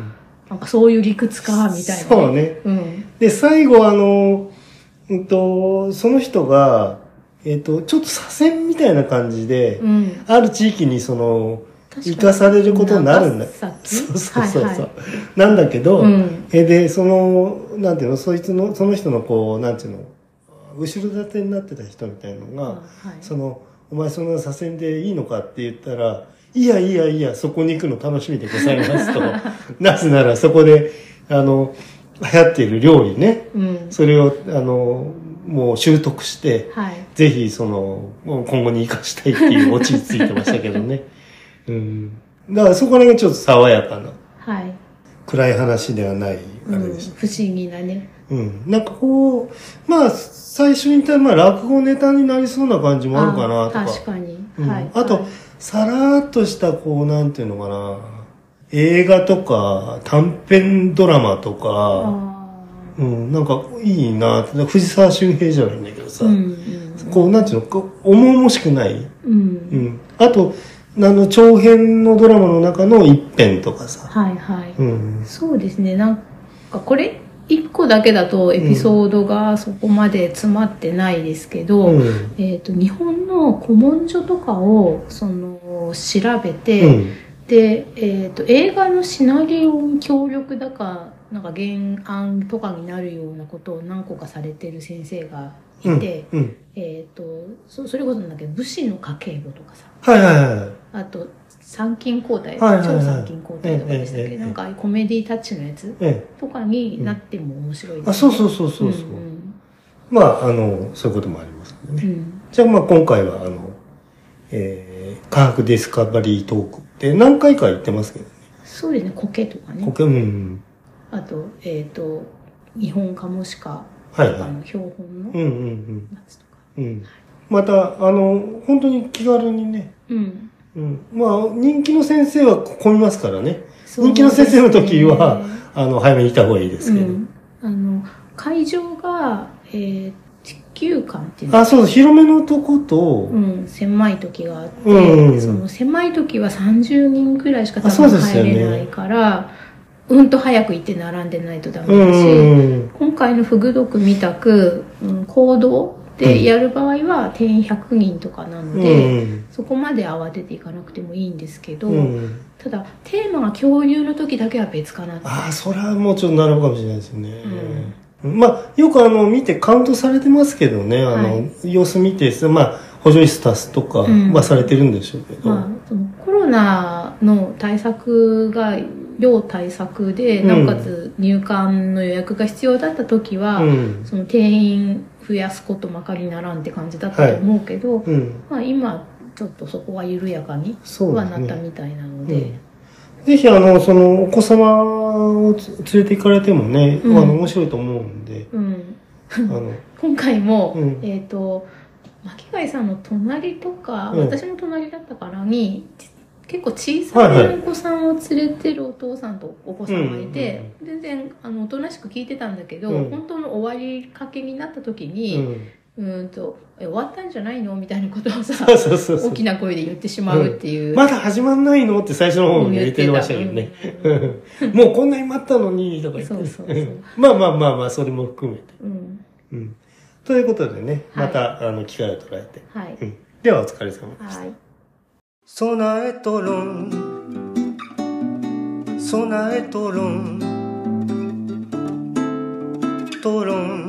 なんかそういう理屈か、みたいな、そうね。うん。で、最後あの、うんと、その人が、えっ、と、ちょっと左遷みたいな感じで、うん。ある地域にその、生かされることになるんだ。そうそうそう、はいはいなんだけど、うん。えで、その、なんていうの、そいつの、その人のこう、なんていうの、後ろ盾になってた人みたいのが、はいその、お前そんな左遷でいいのかって言ったら、いやいやいや、そこに行くの楽しみでございますと。なぜならそこで、あの、流行っている料理ね、うん。それを、あの、もう習得して、はい。ぜひその、今後に生かしたいっていうオチについてましたけどね。うん。だからそこら辺がちょっと爽やかな、はい。暗い話ではない、あうん、れでした。不思議なね。うん。なんかこう、まあ、最初に言った、まあ、落語ネタになりそうな感じもあるかなとか。確かに。うんはい。あとはい、さらっとした、こう、なんていうのかな。映画とか、短編ドラマとか、あうん、なんかいいな。藤沢俊平じゃないんだけどさ。こう、なんていうの、重々しくない。うん。あと、あの、長編のドラマの中の一編とかさ。はいはい。うん。そうですね。なんか、これ、一個だけだとエピソードがそこまで詰まってないですけど、うん。えっ、と、日本の古文書とかを、その、調べて、うん。で、えっ、と、映画のシナリオに協力だか、なんか原案とかになるようなことを何個かされてる先生がいて、うん。えっ、とそ、それこそなんだけど、武士の家計簿とかさ、はいはいはい。あと、参勤交代、はいはいはい超参勤交代とかでしたっけ、ええええなんかコメディタッチのやつえとかになっても面白いです、え。あ、そうそうそうそうそう。んまあ、あの、そういうこともありますうんね。うんじゃあまあ今回はあの、えー、科学ディスカバリートークって何回か言ってますけどね。そうですね、苔とかねこ。けうん。あと、えっ、と、日本カモシカはいはい。とかの標本のやつとか。うん。うん。また、あの、本当に気軽にね。うん。うん。まあ、人気の先生は混みますからね。そう人気の先生の時はあの、早めに行った方がいいですけど。うん、あの会場が、えー地球館っていうの。あ、そう、広めのとこと、うん、狭い時があって、うんうんうん。その狭い時は30人くらいしか多分入れないからうんと早く行って並んでないとダメうんだし、うん。今回のフグ毒みたく、うん、行動でやる場合は定員100人とかなのうん。で、うん。そこまで慌てていかなくてもいいんですけど、うん。ただテーマが共有の時だけは別かなって。ああ、それはもうちょっとなるかもしれないですね。まあ、よくあの、見てカウントされてますけどね、あの、はい様子見て、まあ、補助室足すとかうんはされてるんでしょうけど。まあ、そのコロナの対策が要対策で、うんなおかつ入館の予約が必要だった時は、うん。その定員増やすことまかりならんって感じだったと思うけど、うん。まあ、今ちょっとそこは緩やかにはなったね。みたいなので、うんぜひ、あの、その、お子様をつ連れて行かれてもね、うん。あの、面白いと思うんで、うん。あの 今回も、うん。えっ、と巻貝さんの隣とか、うん。私も隣だったからにち結構小さはいはいいお子さんを連れてるお父さんとお子さんがいて、全然あのおとなしく聞いてたんだけど、うん。本当の終わりかけになった時うに、んうーんとえ終わったんじゃないの？みたいなことをさそうそうそうそう大きな声で言ってしまうっていう、まだ始まんないの？って最初の方に言ってましたけどね。もうこんなに待ったのに、とか言って。そうそうそうまあまあまあまあ、それも含めて。うんうん。ということでね、はいまた、あの、機会を捉えて。はい、うん。では、お疲れ様でした。はい備えとろん。備えとろん。とろん。